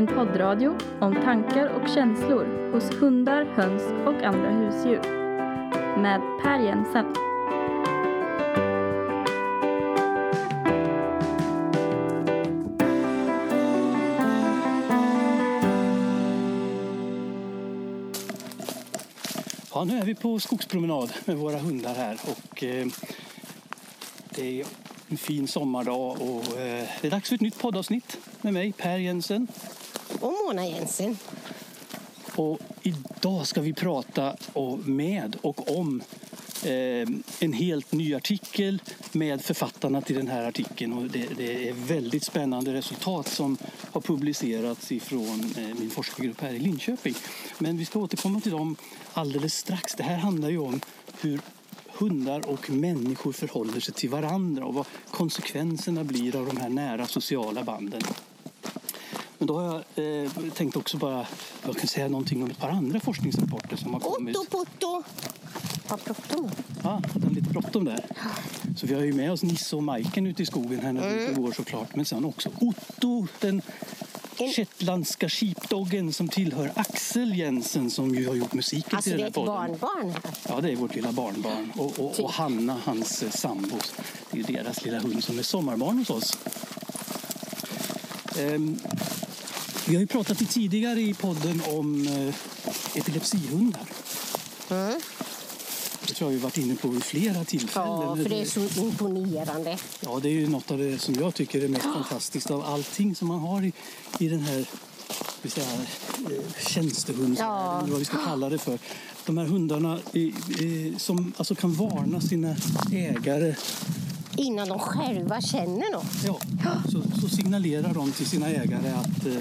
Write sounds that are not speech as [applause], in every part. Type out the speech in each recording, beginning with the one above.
en poddradio om tankar och känslor hos hundar, höns och andra husdjur. Med Per Jensen. Ja, nu är vi på skogspromenad med våra hundar här och eh, det är en fin sommardag och eh, det är dags för ett nytt poddavsnitt med mig Per Jensen. Och Mona Jensen. Och idag ska vi prata med och om eh, en helt ny artikel med författarna till den här artikeln. Och det, det är väldigt spännande resultat som har publicerats ifrån eh, min forskargrupp här i Linköping. Men vi ska återkomma till dem alldeles strax. Det här handlar ju om hur hundar och människor förhåller sig till varandra och vad konsekvenserna blir av de här nära sociala banden. Men då har jag eh, tänkt också bara jag kan säga någonting om ett par andra forskningsrapporter som har kommit. Otto Potto. Vad bråttom. Ja, hade han lite bråttom där. Så vi har ju med oss Nisse och Majken ute i skogen här när vi Mm. går såklart. Men sen också Otto, den En- shetländska sheepdoggen som tillhör Axel Jensen som ju har gjort musiken Alltså till det den är här ett podden. barnbarn. här. Ja, det är vårt lilla barnbarn. Och, och, Typ. och Hanna, hans eh, sambo. Det är deras lilla hund som är sommarbarn hos oss. Ehm, vi har ju pratat tidigare i podden om eh, epilepsihundar. Mm. Det tror jag vi varit inne på vid flera tillfällen. Ja, för det är så imponerande. Ja, det är ju något av det som jag tycker är mest fantastiskt av allting som man har i, i den här säga, eh, tjänstehundsvärlden, Ja. eller vad vi ska kalla det för. De här hundarna eh, eh, som alltså kan varna sina ägare. Innan de själva känner något. Ja, så, så signalerar de till sina ägare att eh,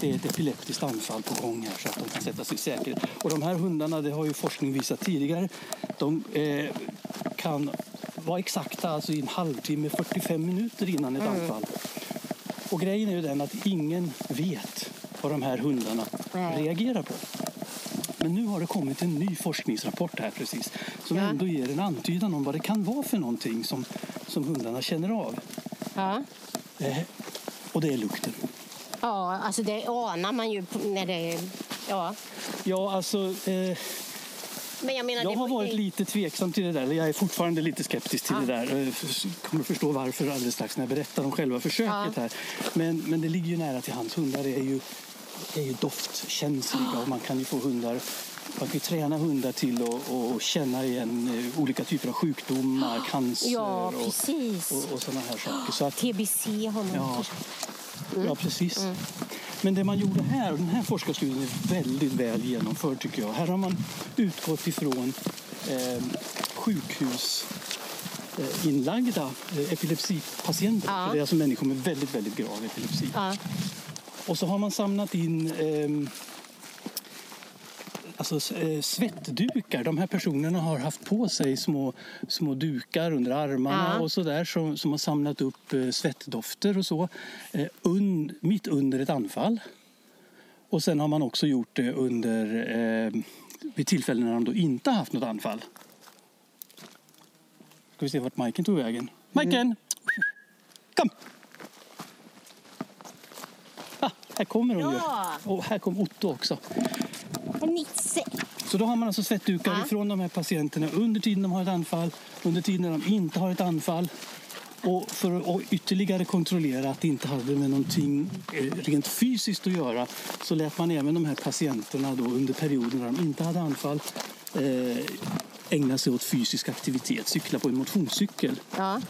det är ett epileptiskt anfall på gång här så att de kan sätta sig i säkerhet. Och de här hundarna, det har ju forskning visat tidigare, de eh, kan vara exakta alltså i en halvtimme, 45 minuter innan ett anfall. Och grejen är ju den att ingen vet vad de här hundarna Nej. reagerar på. Men nu har det kommit en ny forskningsrapport här precis som Ja. ändå ger en antydan om vad det kan vara för någonting som, som hundarna känner av. Ja. Eh, och det är lukten. ja, alltså det anar man ju när det... Ja. Ja, alltså, eh, Men jag menar... jag det har var- varit lite tveksam till det där. Jag är fortfarande lite skeptisk till Ja. det där. Jag kommer förstå varför alldeles strax när jag berättar om själva försöket Ja. här. Men, men det ligger ju nära till hands. Hundar är ju, är ju doftkänsliga och man kan ju få hundar man kan träna hundar till att känna igen eh, olika typer av sjukdomar, cancer Ja, och, precis. och, och sådana här saker. Så att, TBC har man Ja, ja precis. Men det man gjorde här, och den här forskarstudien är väldigt väl genomförd tycker jag. Här har man utgått ifrån eh, sjukhus eh, inlagda eh, epilepsipatienter. Ja. Det är alltså människor med väldigt, väldigt grav epilepsi. Ja. Och så har man samlat in ehm, alltså, eh, svettdukar. De här personerna har haft på sig små, små dukar under armarna Ja. och så där som, som har samlat upp eh, svettdofter och så eh, un, mitt under ett anfall. Och sen har man också gjort det under eh, vid tillfällen när de då inte har haft något anfall. Ska vi se vart Majken tog vägen. Majken! Kom! Ah, här kommer hon Ja. ju. Och här kom Otto också. Nisse. Så då har man alltså svettdukar Ja. ifrån de här patienterna under tiden de har ett anfall, under tiden när de inte har ett anfall. Och för att ytterligare kontrollera att det inte hade med någonting eh, rent fysiskt att göra så lät man även de här patienterna då under perioder när de inte hade anfall eh, ägna sig åt fysisk aktivitet, cykla på en motionscykel. Ja.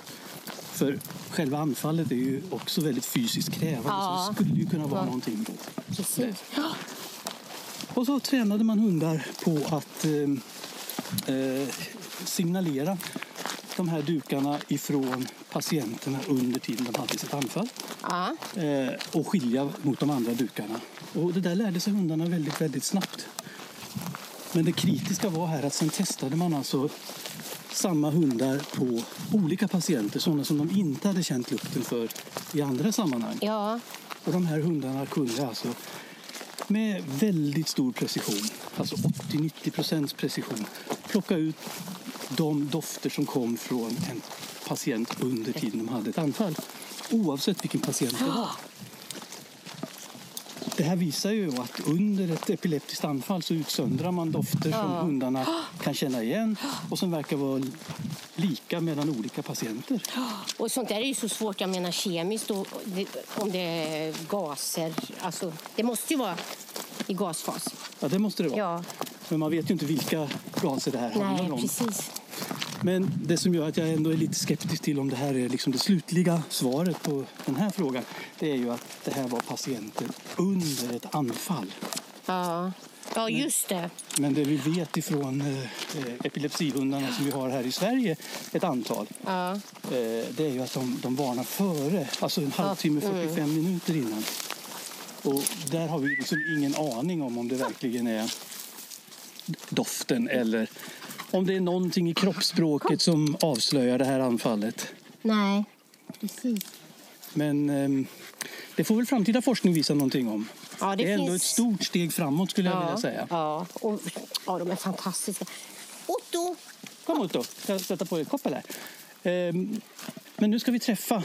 För själva anfallet är ju också väldigt fysiskt krävande Ja. så det skulle ju kunna vara Ja. någonting. Precis. Och så tränade man hundar på att eh, eh, signalera de här dukarna ifrån patienterna under tiden de hade sitt anfall Ja. eh, och skilja mot de andra dukarna. Och det där lärde sig hundarna väldigt, väldigt snabbt. Men det kritiska var här att sen testade man alltså samma hundar på olika patienter, sådana som de inte hade känt lukten för i andra sammanhang. Ja. Och de här hundarna kunde alltså med väldigt stor precision, alltså 80-90 procents precision, plocka ut de dofter som kom från en patient under tiden de hade ett anfall. oavsett vilken patient det var. Det här visar ju att under ett epileptiskt anfall så utsöndrar man dofter som hundarna kan känna igen och som verkar vara lika mellan olika patienter. [gasps] Och sånt där är ju så svårt, jag menar kemiskt, och det, om det är gaser. Alltså, det måste ju vara i gasfas. Ja, det måste det vara. Ja, Men man vet ju inte vilka gaser det här handlar nej, om. precis. Men det som gör att jag ändå är lite skeptisk till om det här är liksom det slutliga svaret på den här frågan, det är ju att det här var patienter under ett anfall. Ja, ja just det. Men det vi vet ifrån eh, eh, epilepsihundarna som vi har här i Sverige, ett antal, Ja. eh, det är ju att de, de varnar före, alltså en halvtimme, 45 minuter innan. Och där har vi liksom ingen aning om om det verkligen är doften eller om det är någonting i kroppsspråket som avslöjar det här anfallet. Nej, precis. Men ehm, det får väl framtida forskning visa någonting om. Ja, det är ändå finns- ett stort steg framåt skulle jag Ja, vilja säga. ja. Och, ja, de är fantastiska. Otto! Kom då, jag sätta på dig koppel här. Ehm, Men nu ska vi träffa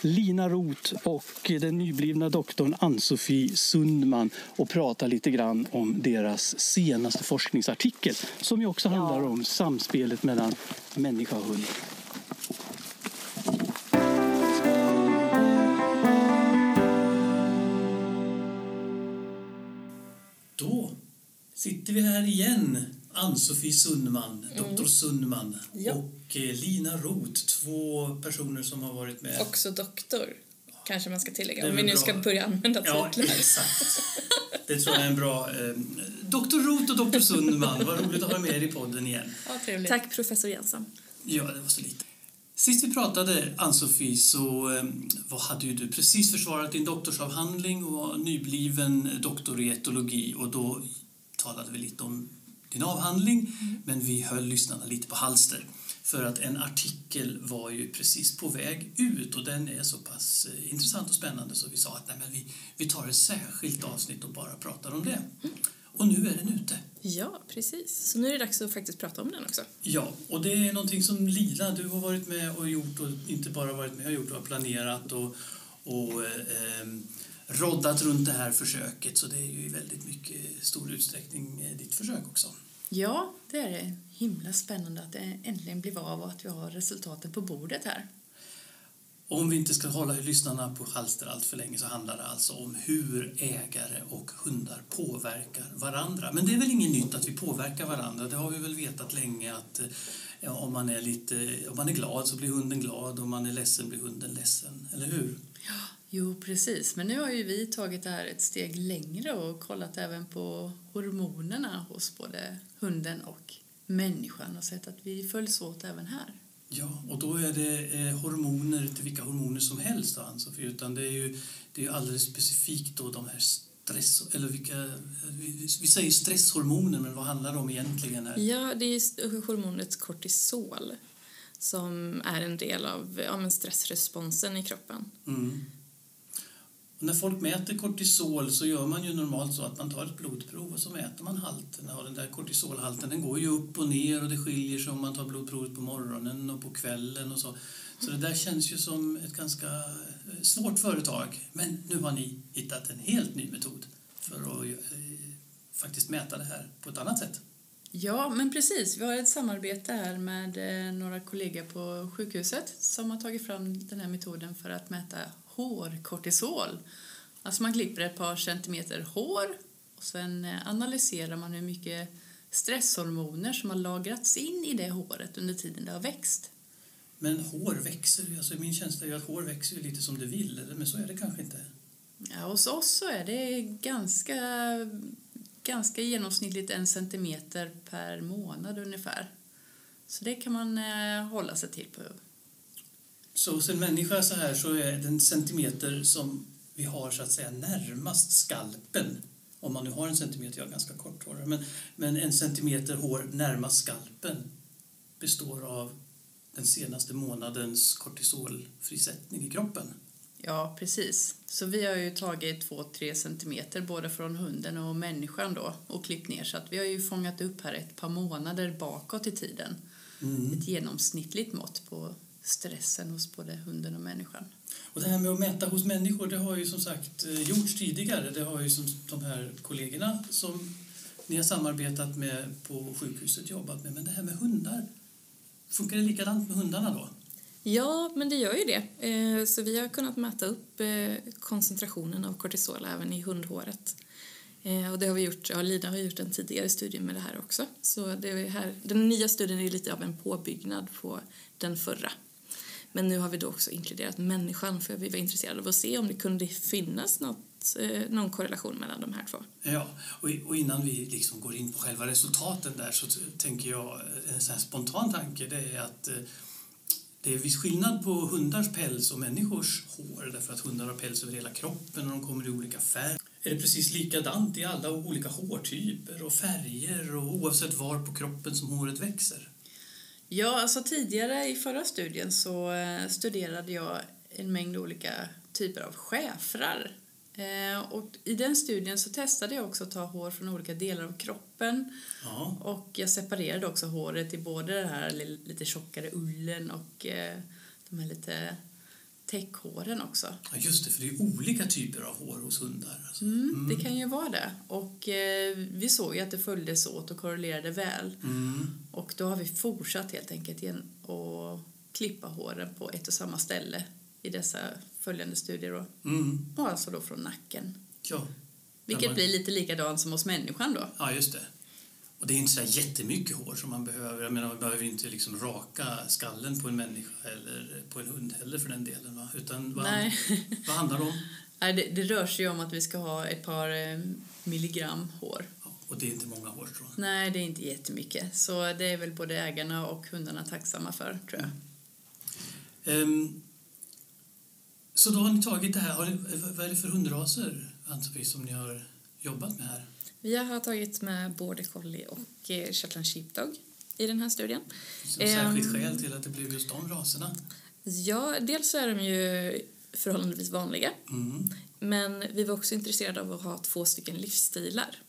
Lina Roth och den nyblivna doktorn Ann-Sofie Sundman och prata lite grann om deras senaste forskningsartikel som ju också handlar om samspelet mellan människa och hund. Sitter vi här igen, Ann-Sofie Sundman, doktor Sundman Ja. och eh, Lina Roth, två personer som har varit med. Också doktor, kanske man ska tillägga. Om vi nu bra. ska börja använda Ja, titlar. exakt. Det tror jag är en bra... Eh, doktor Roth och doktor Sundman, vad roligt att ha med er i podden igen. Ja. Tack professor Jensen. Ja, det var så lite. Sist vi pratade, Ann-Sofie, så eh, vad hade ju du precis försvarat din doktorsavhandling och var nybliven doktor i etologi och då talade vi lite om din avhandling men vi höll lyssnarna lite på halster för att en artikel var ju precis på väg ut och den är så pass eh, intressant och spännande så vi sa att nej, men vi, vi tar ett särskilt avsnitt och bara pratar om det. Och nu är den ute. Ja, precis. Så nu är det dags att faktiskt prata om den också. Ja, och det är någonting som Lila, du har varit med och gjort och inte bara varit med och gjort, du har planerat och, och eh, em, roddat runt det här försöket så det är ju i väldigt mycket stor utsträckning eh, ditt försök också. Ja, det är det. Himla spännande att det äntligen blev av och att vi har resultaten på bordet här. Om vi inte ska hålla lyssnarna på halster allt för länge så handlar det alltså om hur ägare och hundar påverkar varandra. Men det är väl inget nytt att vi påverkar varandra. Det har vi väl vetat länge att eh, ja, om, man är lite, om man är glad så blir hunden glad, om man är ledsen blir hunden ledsen. Eller hur? Jo, precis. Men nu har ju vi tagit det här ett steg längre och kollat även på hormonerna hos både hunden och människan och sett att vi följs åt även här. Ja, och då är det eh, hormoner, inte vilka hormoner som helst Ann-Sofie, utan det är ju det är alldeles specifikt då de här stress, eller vilka, vi, vi säger stresshormoner, men vad handlar det om egentligen här? Ja, det är hormonet kortisol som är en del av ja, men stressresponsen i kroppen. Mm. Och när folk mäter kortisol så gör man ju normalt så att man tar ett blodprov och så mäter man halten. Och den där kortisolhalten den går ju upp och ner och det skiljer sig om man tar blodprovet på morgonen och på kvällen och så. Så det där känns ju som ett ganska eh, svårt företag. Men nu har ni hittat en helt ny metod för att eh, faktiskt mäta det här på ett annat sätt. Ja, men precis. Vi har ett samarbete här med eh, några kollegor på sjukhuset som har tagit fram den här metoden för att mäta hårkortisol. Alltså man klipper ett par centimeter hår och sen eh, analyserar man hur mycket stresshormoner som har lagrats in i det håret under tiden det har växt. Men hår växer ju, alltså min känsla är att hår växer lite som det vill, eller? men så är det kanske inte. Ja, hos oss så är det ganska, ganska genomsnittligt en centimeter per månad ungefär. Så det kan man eh, hålla sig till på Så hos en människa så här så är den centimeter som vi har så att säga närmast skalpen, om man nu har en centimeter, jag har ganska kort hår, men, men en centimeter hår närmast skalpen består av den senaste månadens kortisolfrisättning i kroppen. Ja, precis. Så vi har ju tagit 2-3 centimeter både från hunden och människan då och klippt ner så att vi har ju fångat upp här ett par månader bakåt i tiden. Mm. Ett genomsnittligt mått på stressen hos både hunden och människan. Och det här med att mäta hos människor, det har ju som sagt eh, gjorts tidigare. Det har ju som de här kollegorna som ni har samarbetat med på sjukhuset jobbat med. Men det här med hundar, funkar det likadant med hundarna då? Ja, men det gör ju det. Eh, så vi har kunnat mäta upp eh, koncentrationen av kortisol även i hundhåret. Och det har vi gjort, ja, Lina har gjort en tidigare studie med det här också. Så det är här, den nya studien är lite av en påbyggnad på den förra. Men nu har vi då också inkluderat människan för vi var intresserade av att se om det kunde finnas något, eh, någon korrelation mellan de här två. Ja, och, och innan vi liksom går in på själva resultaten där så tänker jag, eh, en sån spontan tanke, det är att eh, det är viss skillnad på hundars päls och människors hår därför att hundar har päls över hela kroppen och de kommer i olika färger. Är det precis likadant i alla olika hårtyper och färger och oavsett var på kroppen som håret växer? Ja, alltså tidigare i förra studien så eh, studerade jag en mängd olika typer av schäfrar. Eh, och I den studien så testade jag också att ta hår från olika delar av kroppen. Ja. Och jag separerade också håret i både den här lite tjockare ullen och eh, de här lite täckhåren också. Ja, just det, för det är olika typer av hår hos hundar. Alltså. Mm, mm. Det kan ju vara det. Och eh, vi såg ju att det följdes åt och korrelerade väl. Mm. Och då har vi fortsatt helt enkelt igen att klippa håren på ett och samma ställe i dessa följande studier. Då. Mm. Och alltså då från nacken. Ja. Vilket man... blir lite likadant som hos människan då. Ja, just det. Och det är inte så jättemycket hår som man behöver. Jag menar, man behöver inte liksom raka skallen på en människa eller på en hund heller för den delen. Va? Utan vad, Nej. vad handlar det om? [laughs] Nej, det, det, rör sig om att vi ska ha ett par eh, milligram hår. Ja, och det är inte många hår tror jag. Nej, det är inte jättemycket. Så det är väl både ägarna och hundarna tacksamma för, tror jag. Um, så då har ni tagit det här. Har ni, vad är det för hundraser, Ann-Sofie, som ni har jobbat med här? Vi har tagit med border collie och eh, shetland sheepdog i den här studien. Det särskilt um, skäl till att det blev just de raserna? Ja, dels så är de ju förhållandevis vanliga. Mm. Men vi var också intresserade av att ha två stycken livsstilar.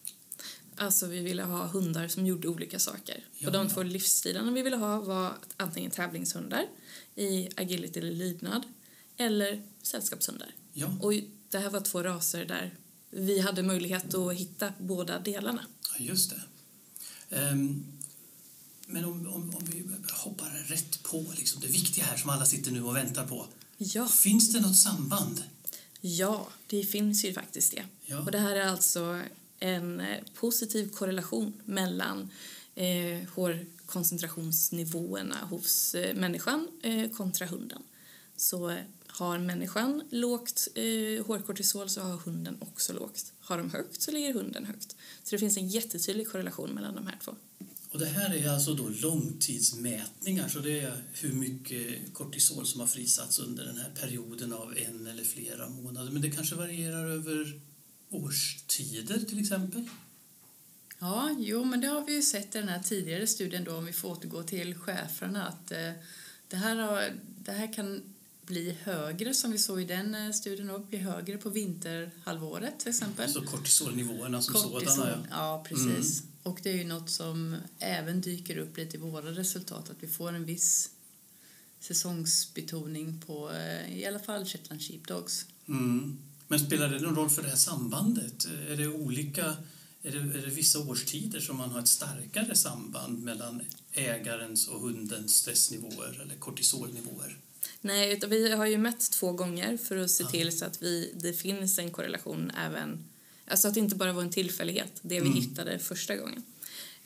Alltså vi ville ha hundar som gjorde olika saker. Ja, och de ja. två livsstilarna vi ville ha var antingen tävlingshundar i agility eller lydnad eller sällskapshundar. Ja. Och det här var två raser där vi hade möjlighet att hitta båda delarna. Just det. Um, men om, om, om, vi hoppar rätt på liksom, det viktiga här som alla sitter nu och väntar på. Ja. Finns det något samband? Ja, det finns ju faktiskt det. Ja. Och det här är alltså en eh, positiv korrelation mellan eh, hårkoncentrationsnivåerna hos eh, människan eh, kontra hunden. Så har människan lågt eh, hårkortisol så har hunden också lågt. Har de högt så ligger hunden högt. Så det finns en jättetydlig korrelation mellan de här två. Och det här är alltså då långtidsmätningar, så det är hur mycket kortisol som har frisatts under den här perioden av en eller flera månader. Men det kanske varierar över årstider till exempel? Ja, jo, men det har vi ju sett i den här tidigare studien då, om vi får återgå till cheferna, att eh, det, här har, det här kan bli högre som vi såg i den eh, studien och bli högre på vinterhalvåret till exempel. Så kortisolnivåerna som Kortisol, sådana? Ja, ja precis. Mm. Och det är ju något som även dyker upp lite i våra resultat att vi får en viss säsongsbetoning på eh, i alla fall Shetland Sheepdogs. Mm. Men spelar det någon roll för det här sambandet? Är det olika är det, är det vissa årstider som man har ett starkare samband mellan ägarens och hundens stressnivåer eller kortisolnivåer? Nej, utan vi har ju mätt två gånger för att se till så att vi, det finns en korrelation även... Alltså att det inte bara var en tillfällighet, det vi mm. hittade första gången.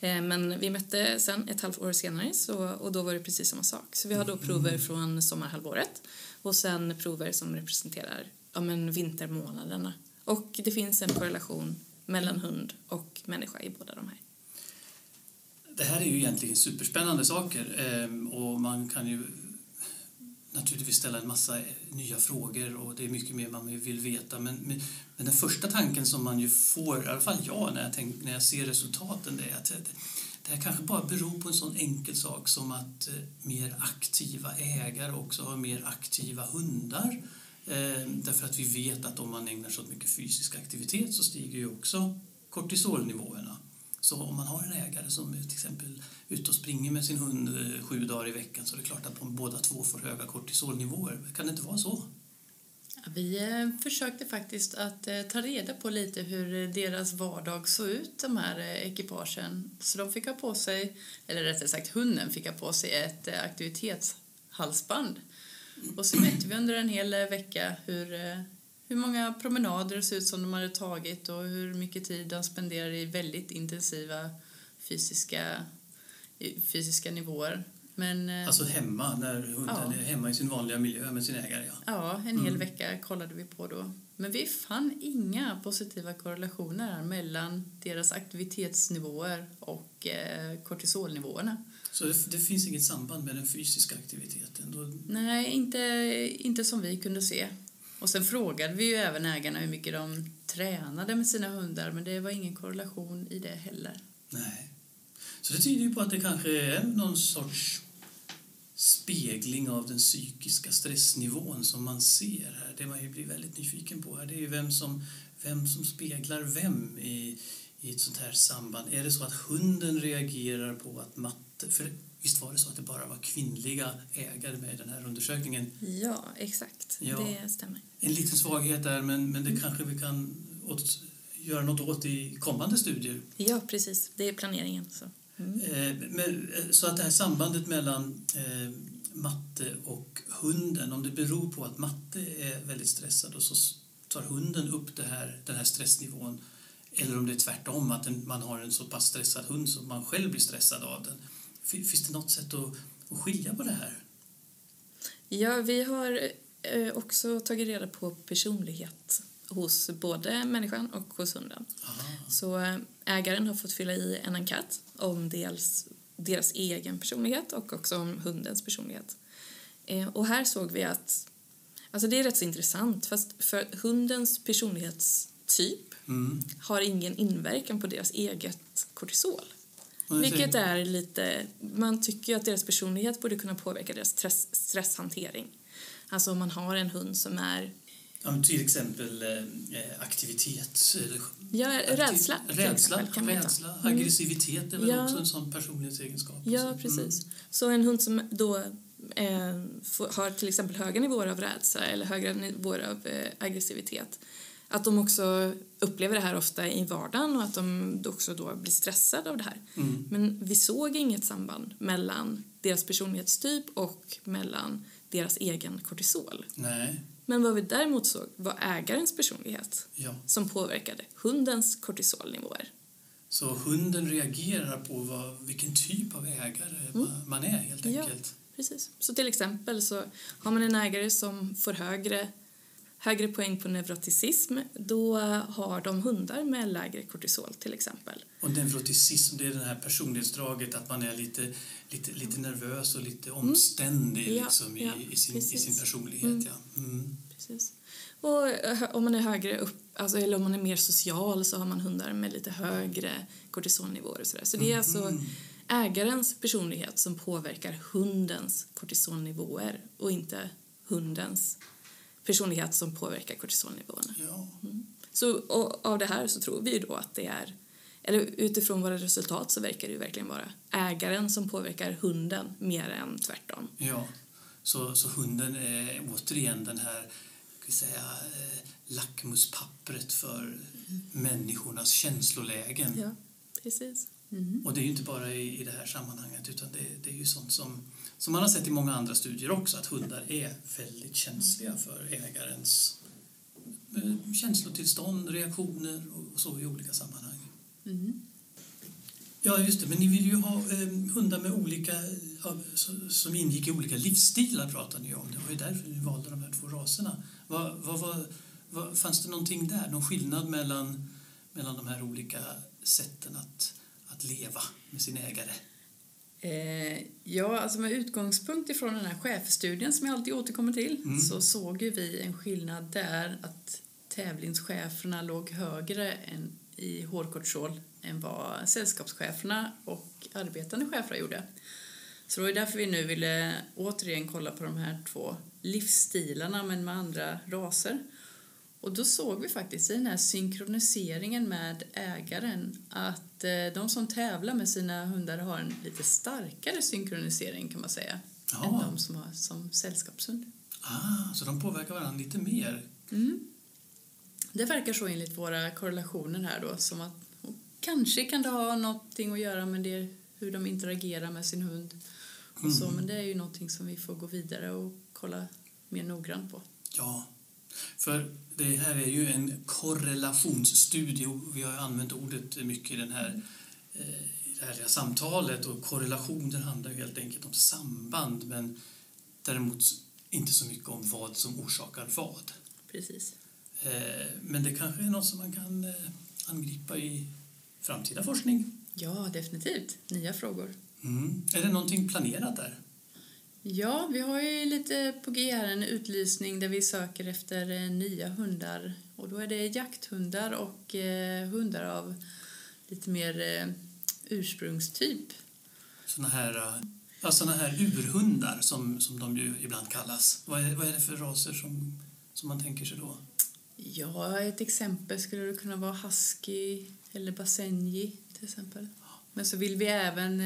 Eh, men vi mätte sen ett halvår senare så, och då var det precis samma sak. Så vi har då mm. prover från sommarhalvåret och sen prover som representerar ja, men vintermånaderna. Och det finns en korrelation mellan hund och människa i båda de här. Det här är ju egentligen superspännande saker ehm, och man kan ju naturligtvis ställa en massa eh, nya frågor och det är mycket mer man vill veta. Men, men, men den första tanken som man ju får, i alla fall jag när jag, tänk, när jag ser resultaten, det är att det, det här kanske bara beror på en sån enkel sak som att eh, mer aktiva ägare också har mer aktiva hundar. Eh, därför att vi vet att om man ägnar sig åt mycket fysisk aktivitet så stiger ju också kortisolnivåerna. Så om man har en ägare som är till exempel ute och springer med sin hund eh, sju dagar i veckan så är det klart att de båda två får höga kortisolnivåer. Kan det inte vara så? Vi eh, försökte faktiskt att eh, ta reda på lite hur deras vardag såg ut, de här ekipagen. Så de fick ha på sig, eller rättare sagt hunden fick ha på sig ett aktivitetshalsband. Och så mätte vi under en hel vecka hur, hur många promenader det såg ut som de hade tagit och hur mycket tid de spenderade i väldigt intensiva fysiska, fysiska nivåer. Men, eh, alltså hemma, när hunden ja. är hemma i sin vanliga miljö med sin ägare? Ja, ja en hel mm. vecka kollade vi på då. Men vi fann inga positiva korrelationer mellan deras aktivitetsnivåer och eh, kortisolnivåerna. Så det, det, finns inget samband med den fysiska aktiviteten? Då... Nej, inte, inte som vi kunde se. Och sen frågade vi ju även ägarna hur mycket de tränade med sina hundar men det var ingen korrelation i det heller. Nej. Så det tyder ju på att det kanske är någon sorts spegling av den psykiska stressnivån som man ser här. Det man ju blir väldigt nyfiken på här det är ju vem som, vem som speglar vem i, i ett sånt här samband. Är det så att hunden reagerar på att matte... För visst var det så att det bara var kvinnliga ägare med i den här undersökningen? Ja, exakt. Ja. Det stämmer. En liten svaghet där, men, men det mm. kanske vi kan åt, göra något åt i kommande studier? Ja, precis. Det är planeringen. Så. Mm. Men, eh, så att det här sambandet mellan eh, matte och hunden, om det beror på att matte är väldigt stressad och så tar hunden upp det här, den här stressnivån eller om det är tvärtom, att man har en så pass stressad hund så man själv blir stressad av den. Finns det något sätt att, att skilja på det här? Ja, vi har eh, också tagit reda på personlighet hos både människan och hos hunden. Aha. Så eh, ägaren har fått fylla i en enkät om dels deras egen personlighet och också om hundens personlighet. Eh, och här såg vi att, alltså det är rätt så intressant, fast för hundens personlighetstyp mm. har ingen inverkan på deras eget kortisol. Vilket är lite, man tycker att deras personlighet borde kunna påverka deras stress, stresshantering. Alltså om man har en hund som är Ja, till exempel eh, aktivitet. Ja, rädsla. Rädsla, kan rädsla mm. aggressivitet är väl ja. också en sån personlighetsegenskap. Ja, precis. Mm. Så en hund som då eh, har till exempel höga nivåer av rädsla eller höga nivåer av eh, aggressivitet att de också upplever det här ofta i vardagen och att de också då blir stressade av det här. Mm. Men vi såg inget samband mellan deras personlighetstyp och mellan deras egen kortisol. Nej. Men vad vi däremot såg var ägarens personlighet ja. som påverkade hundens kortisolnivåer. Så hunden reagerar på vad, vilken typ av ägare mm. man är helt enkelt? Ja, precis. Så till exempel så har man en ägare som får högre högre poäng på neuroticism, då har de hundar med lägre kortisol till exempel. Och neuroticism, det är det här personlighetsdraget att man är lite, lite, lite nervös och lite mm. omständig mm. liksom, ja, i, i, sin, i sin personlighet. Mm. Ja. Mm. Precis. Och eh, om man är högre upp, alltså, eller om man är mer social så har man hundar med lite högre kortisolnivåer och sådär. Så det är alltså mm. ägarens personlighet som påverkar hundens kortisolnivåer och inte hundens personlighet som påverkar kortisolnivåerna. Ja. Mm. Så av det här så tror vi då att det är eller utifrån våra resultat så verkar det ju verkligen vara ägaren som påverkar hunden mer än tvärtom. Ja, så, så hunden är återigen den här säga, eh, lackmuspappret för mm. människornas känslolägen. Ja, precis. Mm. Och det är ju inte bara i, i det här sammanhanget utan det, det är ju sånt som som man har sett i många andra studier också, att hundar är väldigt känsliga för ägarens eh, känslotillstånd, reaktioner och så i olika sammanhang. Mm. Ja, just det. Men ni vill ju ha eh, hundar med olika, som ingick i olika livsstilar pratade ni om. Det var ju därför ni valde de här två raserna. Vad, vad, vad, vad, fanns det någonting där, någon skillnad mellan, mellan de här olika sätten att, att leva med sin ägare? Eh, ja, alltså med utgångspunkt ifrån den här chefstudien som jag alltid återkommer till mm. så såg ju vi en skillnad där att tävlingscheferna låg högre än i hårkortisol än vad sällskapscheferna och arbetande chefer gjorde. Så det var därför vi nu ville återigen kolla på de här två livsstilarna men med andra raser. Och då såg vi faktiskt i den här synkroniseringen med ägaren att eh, de som tävlar med sina hundar har en lite starkare synkronisering kan man säga Ja. än de som har som sällskapshund. Ah, så de påverkar varandra lite mer. Det verkar så enligt våra korrelationer här då som att kanske kan det ha någonting att göra med det, hur de interagerar med sin hund och så, men det är ju någonting som vi får gå vidare och kolla mer noggrant på. Ja, för det här är ju en korrelationsstudie och vi har använt ordet mycket i, den här, eh, i det här samtalet och korrelationer handlar ju helt enkelt om samband men däremot inte så mycket om vad som orsakar vad. Precis. Eh, Men det kanske är något som man kan eh, angripa i framtida forskning. Ja, definitivt. Nya frågor. Mm. Är det någonting planerat där? Ja, vi har ju lite på G här en utlysning där vi söker efter eh, nya hundar. Och då är det jakthundar och eh, hundar av lite mer eh, ursprungstyp. Såna här, ja, såna här urhundar som, som de ju ibland kallas. Vad är, vad är det för raser som, som man tänker sig då? Ja, ett exempel skulle det kunna vara husky eller basenji till exempel. Men så vill vi även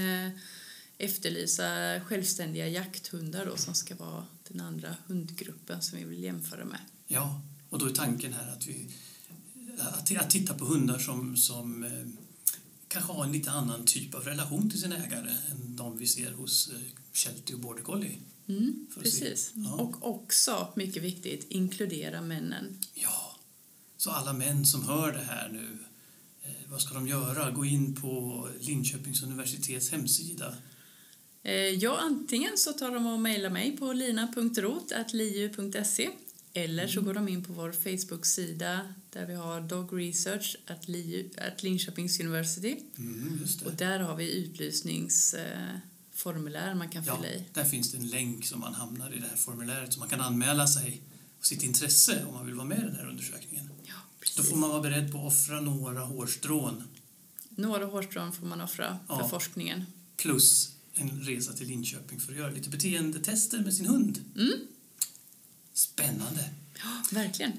efterlysa självständiga jakthundar då, som ska vara den andra hundgruppen som vi vill jämföra med. Ja, och då är tanken här att vi att, att titta på hundar som, som eh, kanske har en lite annan typ av relation till sin ägare än de vi ser hos eh, Sheltie och Border Collie. Mm, precis. Ja. Och också, mycket viktigt, inkludera männen. Ja, så alla män som hör det här nu, eh, vad ska de göra? Gå in på Linköpings universitets hemsida. Eh, ja, antingen så tar de och mejlar mig på lina.rot.liu.se eller så går de in på vår Facebook-sida där vi har Dog Research at, Liu, at Linköpings University. Mm, Och där har vi utlysningsformulär man kan Ja, fylla i. där finns det en länk som man hamnar i det här formuläret så man kan anmäla sig och sitt intresse om man vill vara med i den här undersökningen. Ja, Då får man vara beredd på att offra några hårstrån Några hårstrån får man offra för Ja. forskningen. plus en resa till Linköping för att göra lite beteendetester med sin hund. Mm. Spännande! Ja, verkligen.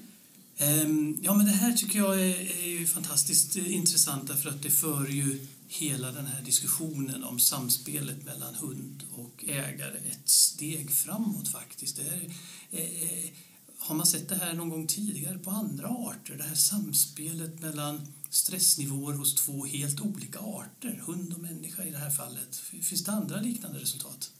Ehm, Ja, men det här tycker jag är, är fantastiskt eh, intressant därför att det för ju hela den här diskussionen om samspelet mellan hund och ägare ett steg framåt faktiskt. Det är, har man sett det här någon gång tidigare på andra arter? Det här samspelet mellan stressnivåer hos två helt olika arter, hund och människa i det här fallet. Finns det andra liknande resultat?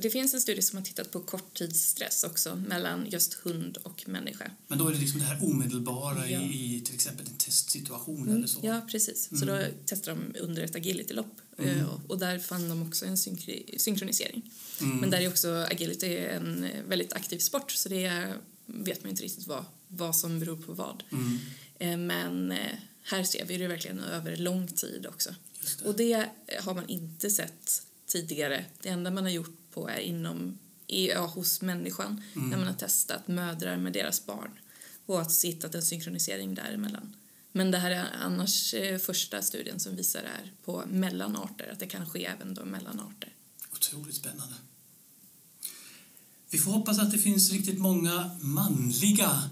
Det finns en studie som har tittat på korttidsstress också mellan just hund och människa. Men då är det liksom det här omedelbara Ja. i, i till exempel en testsituation eller så? Ja, precis. Så då testar de under ett agility-lopp Eh, och- och där fann de också en synkri- synkronisering. Men där är också agility en eh, väldigt aktiv sport så det är- vet man inte riktigt vad, vad som beror på vad. Mm. Eh, Men eh, här ser vi det verkligen över lång tid också. Det. Och det har man inte sett tidigare. Det enda man har gjort på är inom, i- ja, hos människan när man har testat mödrar med deras barn och att hittat en synkronisering däremellan. Men det här är annars eh, första studien som visar det här på mellanarter, att det kan ske även då mellan arter. Otroligt spännande. Vi får hoppas att det finns riktigt många manliga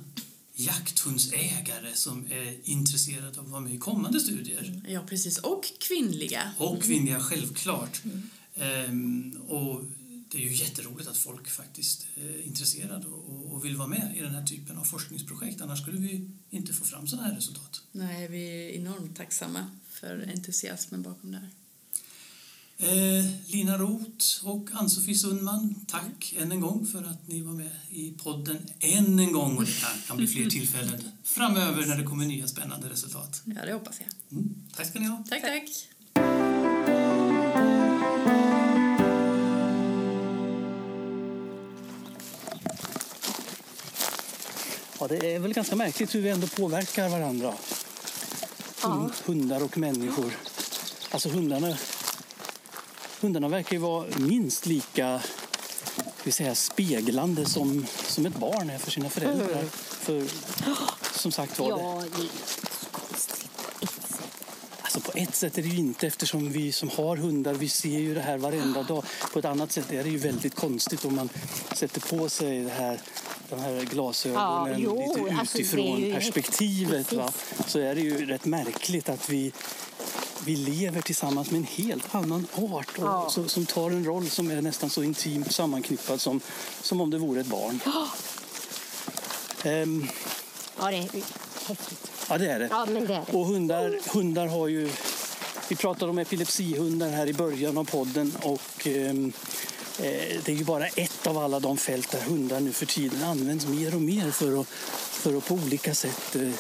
jakthundsägare som är intresserade av att vara med i kommande studier. Ja, precis. Och kvinnliga. Och kvinnliga, självklart. Ehm, och det är ju jätteroligt att folk faktiskt är intresserade och, vill vara med i den här typen av forskningsprojekt. Annars skulle vi inte få fram sådana här resultat. Nej, vi är enormt tacksamma för entusiasmen bakom det här. Eh, Lina Roth och Ann-Sofie Sundman, tack än en gång för att ni var med i podden än en gång. Och det kan bli fler [laughs] tillfällen framöver när det kommer nya spännande resultat. Ja, det hoppas jag. Mm, tack ska ni ha. Tack, tack. Det är väl ganska märkligt hur vi ändå påverkar varandra. Hund- Hundar och människor. Alltså hundarna, hundarna verkar ju vara minst lika ska vi säga, speglande som, som ett barn är för sina föräldrar. För som sagt var, det, Ja, det är konstigt på ett sätt. alltså på ett sätt är det ju inte eftersom vi som har hundar, vi ser ju det här varenda dag. På ett annat sätt är det ju väldigt konstigt om man sätter på sig det här de här glasögonen Ja, jo, lite alltså, utifrån ju- perspektivet va? så är det ju rätt märkligt att vi, vi lever tillsammans med en helt annan art och, Ja. så, som tar en roll som är nästan så intimt sammanknippad som, som om det vore ett barn. Ehm, Ja, det är häftigt. ja, det är det. Ja, men det är det. Och hundar, hundar har ju... Vi pratade om epilepsihundar här i början av podden och eh, det är ju bara ett av alla de fält där hundar nu för tiden används mer och mer för att, för att på olika sätt eh,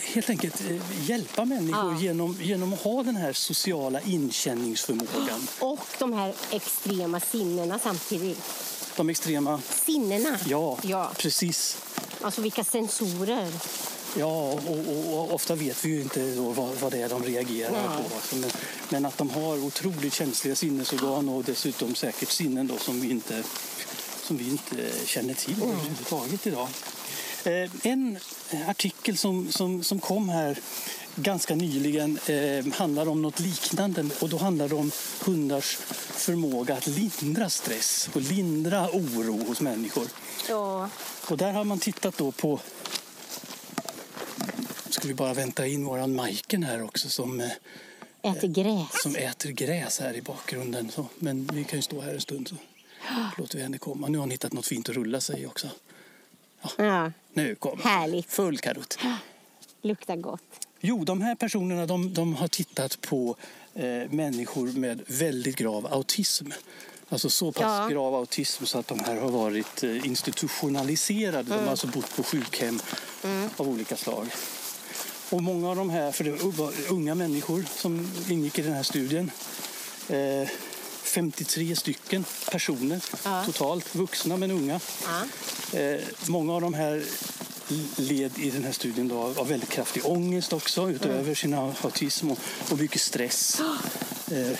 helt enkelt eh, hjälpa människor Ja. genom, genom att ha den här sociala inkänningsförmågan. Och de här extrema sinnena samtidigt. De extrema... Sinnena. Ja, ja. precis. Alltså vilka sensorer. Ja, och, och, och ofta vet vi ju inte vad, vad det är de reagerar Nej. på. Alltså, men, men att de har otroligt känsliga sinnesorgan och dessutom säkert sinnen då som vi inte, som vi inte känner till överhuvudtaget idag. Eh, en artikel som, som, som kom här ganska nyligen eh, handlar om något liknande och då handlar det om hundars förmåga att lindra stress och lindra oro hos människor. Ja. Och där har man tittat då på... Ska vi bara vänta in våran Majken här också som, eh, Äter gräs. som äter gräs här i bakgrunden. Så, men vi kan ju stå här en stund så [gasps] låter vi henne komma. Nu har hon hittat något fint att rulla sig i också. Ja. Nu kommer Härligt. Full karutt. [gasps] Luktar gott. Jo, de här personerna de, de har tittat på eh, människor med väldigt grav autism. Alltså så pass Ja. grav autism så att de här har varit eh, institutionaliserade. De har alltså bott på sjukhem av olika slag. Och många av de här, för det var unga människor som ingick i den här studien. Eh, 53 stycken personer Ja. totalt, vuxna men unga. Ja. Eh, många av de här led i den här studien då av väldigt kraftig ångest också utöver sin autism och, och mycket stress. [gasps] Eh,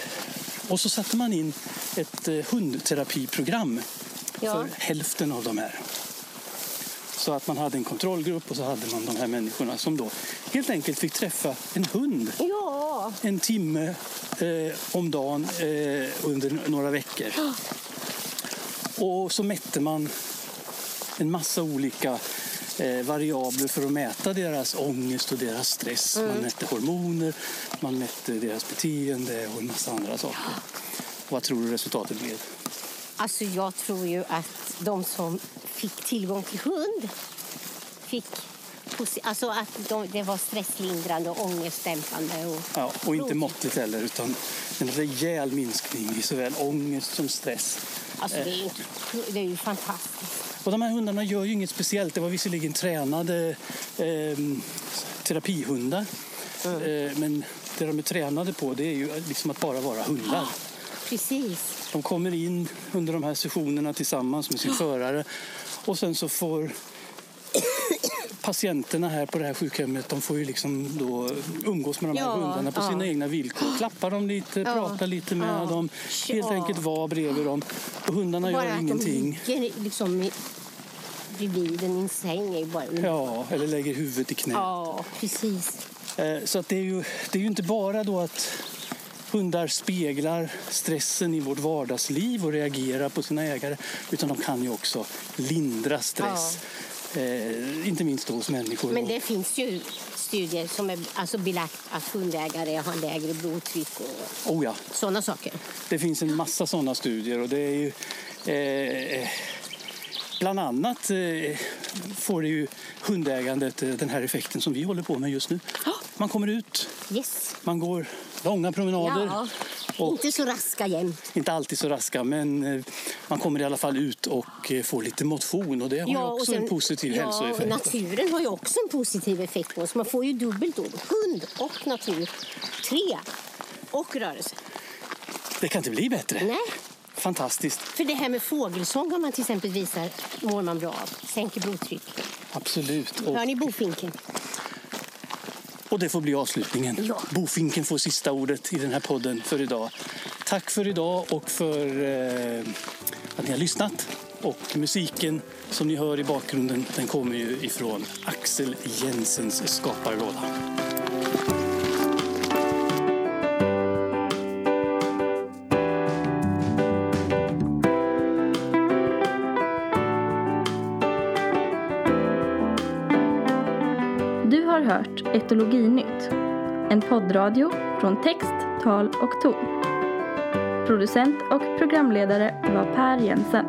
och så satte man in ett eh, hundterapiprogram Ja. för hälften av de här. Så att man hade en kontrollgrupp och så hade man de här människorna som då helt enkelt fick träffa en hund Ja. en timme eh, om dagen eh, under några veckor. Och så mätte man en massa olika eh, variabler för att mäta deras ångest och deras stress. Man mätte hormoner, man mätte deras beteende och en massa andra saker. Vad tror du resultatet blev? Alltså jag tror ju att de som fick tillgång till hund fick Alltså att de, det var stresslindrande och ångestdämpande. Och, Ja, och inte måttligt heller, utan en rejäl minskning i såväl ångest som stress. alltså det, är ju, inte- det är ju fantastiskt. Och de här hundarna gör ju inget speciellt. Det var visserligen tränade eh, terapihundar. Eh, men det de är tränade på det är ju liksom att bara vara hundar. Precis. De kommer in under de här sessionerna tillsammans med sin förare. Och sen så får patienterna här på det här sjukhemmet de får ju liksom då umgås med de här Ja, hundarna på ja. sina egna villkor. Klappa dem lite, Ja, prata lite med dem. Helt enkelt vara bredvid dem. Och hundarna Bara gör att ingenting. de ligger liksom i, bredvid en i säng är bara Ja, eller lägger huvudet i knät. ja, precis. Eh, Så att det, är ju, det är ju inte bara då att hundar speglar stressen i vårt vardagsliv och reagerar på sina ägare utan de kan ju också lindra stress. Eh, inte minst hos människor. Men det finns ju studier som är alltså belagt att hundägare har lägre blodtryck och Oh ja, sådana saker. det finns en massa sådana studier och det är ju eh, bland annat eh, får det ju hundägandet eh, den här effekten som vi håller på med just nu. Man kommer ut, Yes. man går långa promenader. Ja, Och- inte så raska jämt. Inte alltid så raska, men eh, man kommer i alla fall ut och eh, får lite motion och det har ju också en positiv ja, hälsoeffekt. naturen har ju också en positiv effekt på oss. Man får ju dubbelt då. Hund och natur. Tre. Och rörelse. Det kan inte bli bättre. Nej, Fantastiskt. för det här med fågelsång om man till exempel visar mår man bra av. Sänker blodtryck. Absolut. Och, Hör ni bofinken? Och det får bli avslutningen. Ja. Bofinken får sista ordet i den här podden för idag. Tack för idag och för eh, att ni har lyssnat. Och musiken som ni hör i bakgrunden den kommer ju ifrån Axel Jensens skaparlåda. Hört en poddradio från text, tal och ton. Producent och programledare var Per Jensen.